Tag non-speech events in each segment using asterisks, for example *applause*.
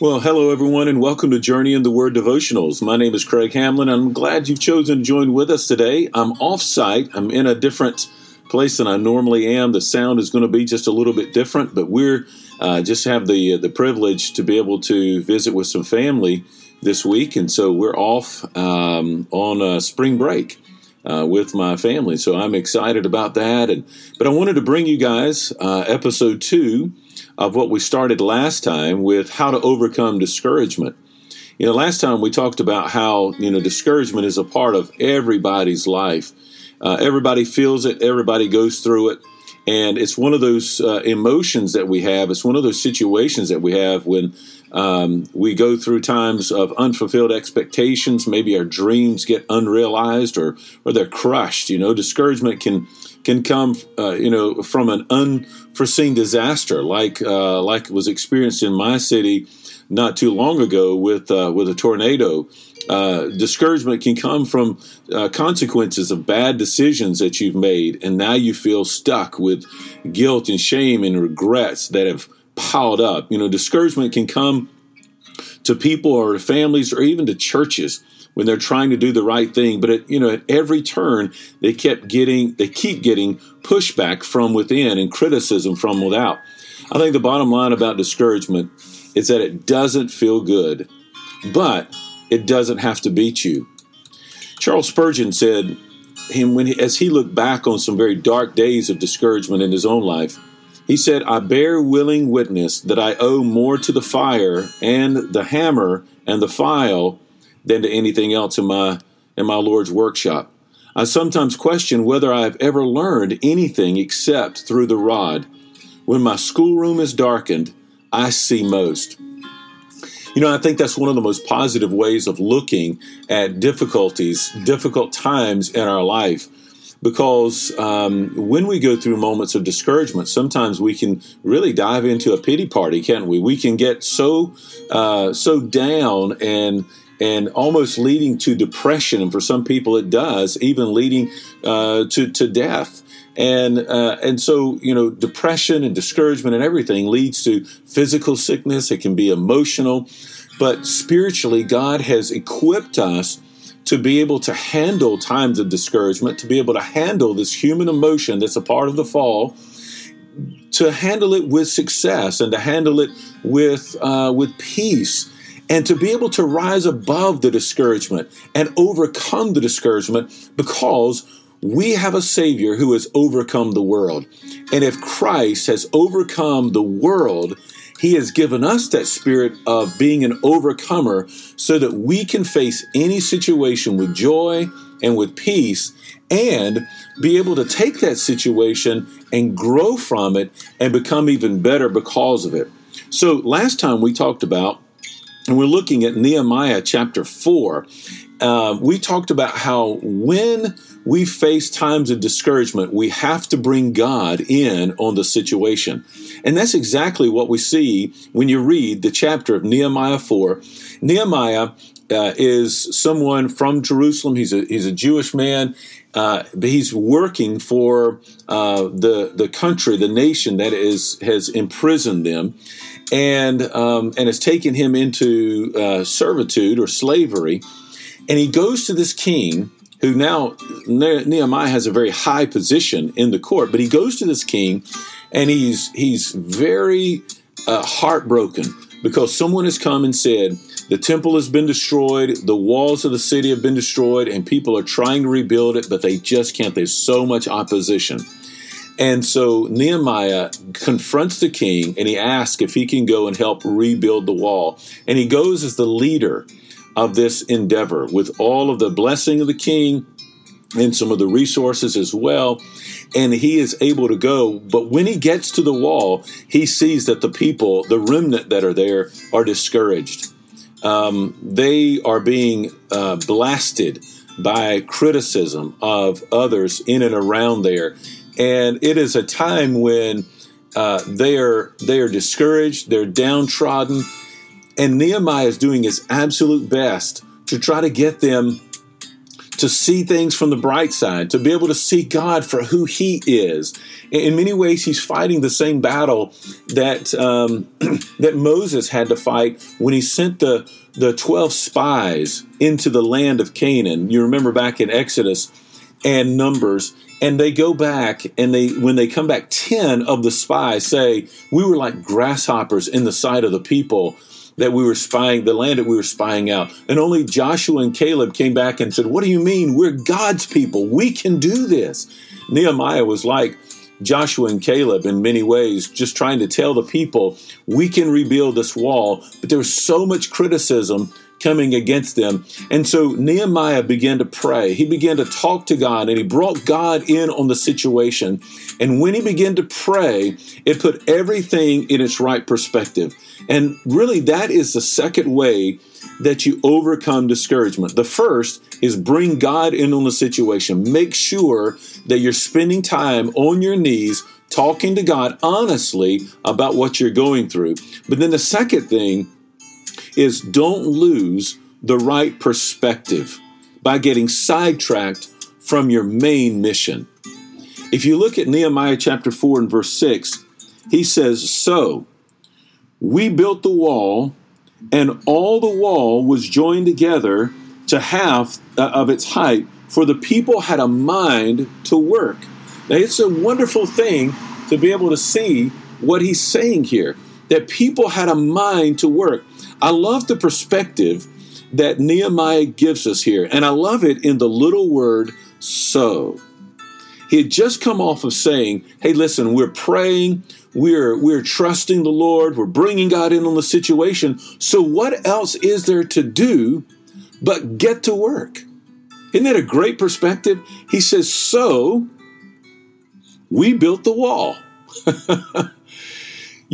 Well, hello, everyone, and welcome to Journey in the Word devotionals. My name is Craig Hamlin. I'm glad you've chosen to join with us today. I'm off site, I'm in a different place than I normally am. The sound is going to be just a little bit different, but we're uh, just have the, the privilege to be able to visit with some family this week, and so we're off um, on a spring break. Uh, with my family, so I'm excited about that. And but I wanted to bring you guys uh, episode two of what we started last time with how to overcome discouragement. You know, last time we talked about how, you know, discouragement is a part of everybody's life. Uh, everybody feels it, everybody goes through it. And it's one of those uh, emotions that we have. It's one of those situations that we have when um, we go through times of unfulfilled expectations. Maybe our dreams get unrealized or, or they're crushed. You know, discouragement can can come, uh, you know, from an unforeseen disaster, like uh, like was experienced in my city not too long ago with uh, with a tornado. Uh, discouragement can come from uh, consequences of bad decisions that you've made, and now you feel stuck with guilt and shame and regrets that have piled up. You know, discouragement can come to people or families or even to churches when they're trying to do the right thing. But at, you know, at every turn, they kept getting, they keep getting pushback from within and criticism from without. I think the bottom line about discouragement is that it doesn't feel good, but it doesn't have to beat you. Charles Spurgeon said, him when he, as he looked back on some very dark days of discouragement in his own life, he said, I bear willing witness that I owe more to the fire and the hammer and the file than to anything else in my in my Lord's workshop. I sometimes question whether I have ever learned anything except through the rod. When my schoolroom is darkened, I see most. You know, I think that's one of the most positive ways of looking at difficulties, difficult times in our life. Because um, when we go through moments of discouragement, sometimes we can really dive into a pity party, can't we? We can get so uh, so down and and almost leading to depression. And for some people, it does, even leading uh, to, to death. And, uh, and so, you know, depression and discouragement and everything leads to physical sickness. It can be emotional. But spiritually, God has equipped us to be able to handle times of discouragement, to be able to handle this human emotion that's a part of the fall, to handle it with success and to handle it with, uh, with peace and to be able to rise above the discouragement and overcome the discouragement because we have a Savior who has overcome the world. And if Christ has overcome the world, he has given us that spirit of being an overcomer so that we can face any situation with joy and with peace and be able to take that situation and grow from it and become even better because of it. So, last time we talked about and we're looking at Nehemiah chapter 4. Uh, we talked about how when we face times of discouragement, we have to bring God in on the situation. And that's exactly what we see when you read the chapter of Nehemiah 4. Nehemiah uh, is someone from Jerusalem, he's a, he's a Jewish man. Uh, but he's working for uh, the the country, the nation that is has imprisoned them, and um, and has taken him into uh, servitude or slavery. And he goes to this king who now Nehemiah has a very high position in the court, but he goes to this king, and he's he's very uh, heartbroken because someone has come and said the temple has been destroyed, the walls of the city have been destroyed, and people are trying to rebuild it, but they just can't. There's so much opposition. And so Nehemiah confronts the king and he asks if he can go and help rebuild the wall. And he goes as the leader of this endeavor with all of the blessing of the king and some of the resources as well. And he is able to go. But when he gets to the wall, he sees that the people, the remnant that are there, are discouraged. Um, they are being uh, blasted by criticism of others in and around there and it is a time when uh, they are they are discouraged, they're downtrodden, and Nehemiah is doing his absolute best to try to get them to see things from the bright side, to be able to see God for who He is. In many ways, he's fighting the same battle that um, *clears throat* that Moses had to fight when he sent the the twelve spies into the land of Canaan. You remember back in Exodus and Numbers, and they go back and they when they come back, ten of the spies say we were like grasshoppers in the sight of the people that we were spying, the land that we were spying out. And only Joshua and Caleb came back and said, What do you mean? We're God's people. We can do this. Nehemiah was like Joshua and Caleb in many ways, just trying to tell the people, We can rebuild this wall. But there was so much criticism coming against them. And so Nehemiah began to pray. He began to talk to God and he brought God in on the situation. And when he began to pray, it put everything in its right perspective. And really, that is the second way that you overcome discouragement. The first is bring God in on the situation. Make sure that you're spending time on your knees talking to God honestly about what you're going through. But then the second thing is don't lose the right perspective by getting sidetracked from your main mission. If you look at Nehemiah chapter 4 and verse 6, he says, So we built the wall, and all the wall was joined together to half uh, of its height, for the people had a mind to work. Now, it's a wonderful thing to be able to see what he's saying here that people had a mind to work. I love the perspective that Nehemiah gives us here, and I love it in the little word so. He had just come off of saying, Hey, listen, we're praying, we're, we're trusting the Lord, we're bringing God in on the situation. So, what else is there to do but get to work? Isn't that a great perspective? He says, So we built the wall. *laughs*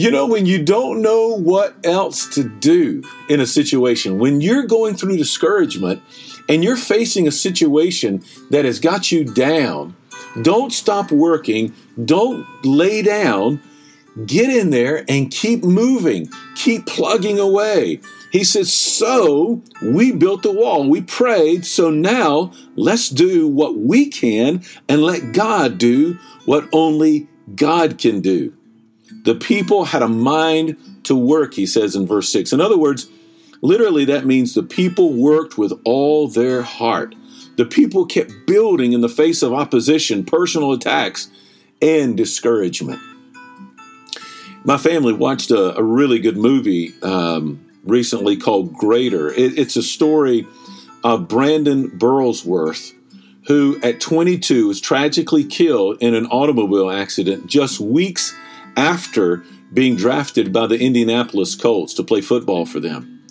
You know, when you don't know what else to do in a situation, when you're going through discouragement and you're facing a situation that has got you down, don't stop working, don't lay down, get in there and keep moving, keep plugging away. He says, So we built the wall, we prayed, so now let's do what we can and let God do what only God can do. The people had a mind to work, he says in verse 6. In other words, literally that means the people worked with all their heart. The people kept building in the face of opposition, personal attacks, and discouragement. My family watched a, a really good movie um, recently called Greater. It, it's a story of Brandon Burlsworth, who at 22 was tragically killed in an automobile accident just weeks after being drafted by the Indianapolis Colts to play football for them.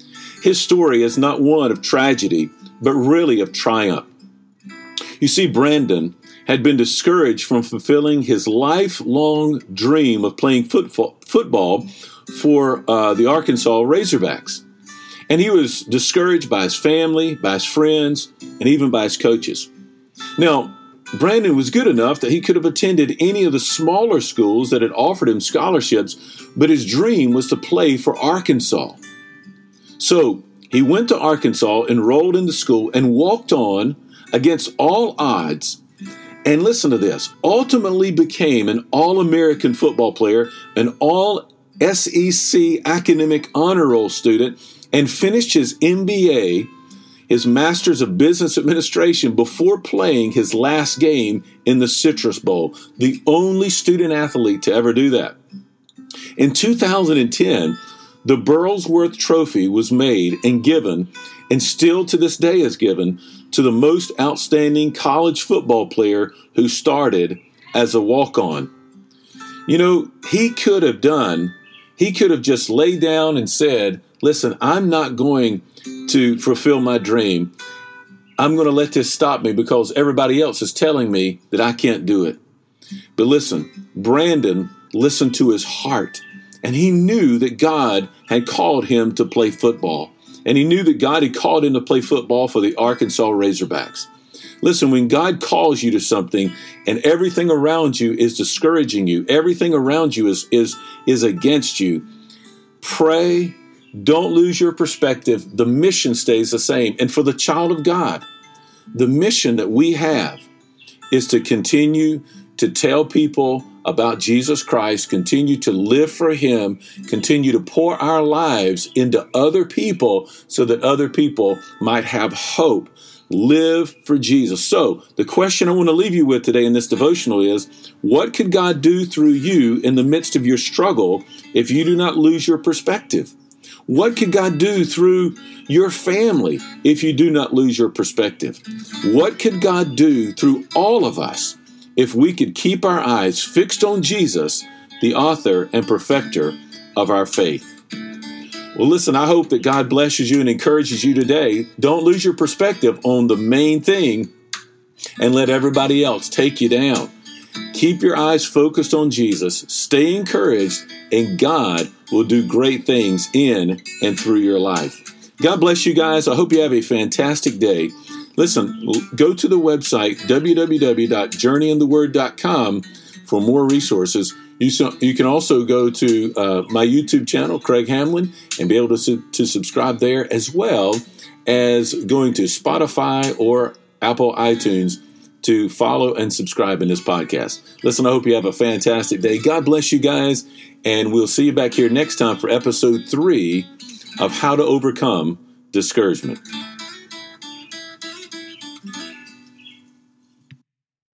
His story is not one of tragedy, but really of triumph. You see, Brandon had been discouraged from fulfilling his lifelong dream of playing football, for uh, the Arkansas Razorbacks. And he was discouraged by his family, by his friends, and even by his coaches. Now, Brandon was good enough that he could have attended any of the smaller schools that had offered him scholarships, but his dream was to play for Arkansas. So he went to Arkansas, enrolled in the school, and walked on against all odds. And listen to this ultimately became an All American football player, an All SEC academic honor roll student, and finished his MBA his Master's of Business Administration before playing his last game in the Citrus Bowl, the only student athlete to ever do that. In 2010, the Burlsworth Trophy was made and given, and still to this day is given, to the most outstanding college football player who started as a walk on. You know, he could have done, he could have just laid down and said, Listen, I'm not going to fulfill my dream. I'm going to let this stop me because everybody else is telling me that I can't do it. But listen, Brandon listened to his heart and he knew that God had called him to play football. And he knew that God had called him to play football for the Arkansas Razorbacks. Listen, when God calls you to something and everything around you is discouraging you, everything around you is, is, is against you, pray don't lose your perspective. The mission stays the same. And for the child of God, the mission that we have is to continue to tell people about Jesus Christ, continue to live for Him, continue to pour our lives into other people so that other people might have hope. Live for Jesus. So, the question I want to leave you with today in this devotional is what could God do through you in the midst of your struggle if you do not lose your perspective? What could God do through your family if you do not lose your perspective? What could God do through all of us if we could keep our eyes fixed on Jesus, the author and perfecter of our faith. Well, listen, I hope that God blesses you and encourages you today. Don't lose your perspective on the main thing and let everybody else take you down. Keep your eyes focused on Jesus, stay encouraged, and God will do great things in and through your life. God bless you guys. I hope you have a fantastic day. Listen, go to the website www.journeyintheword.com for more resources. You, so, you can also go to uh, my YouTube channel, Craig Hamlin, and be able to, su- to subscribe there as well as going to Spotify or Apple iTunes to follow and subscribe in this podcast. Listen, I hope you have a fantastic day. God bless you guys, and we'll see you back here next time for episode three of How to Overcome Discouragement.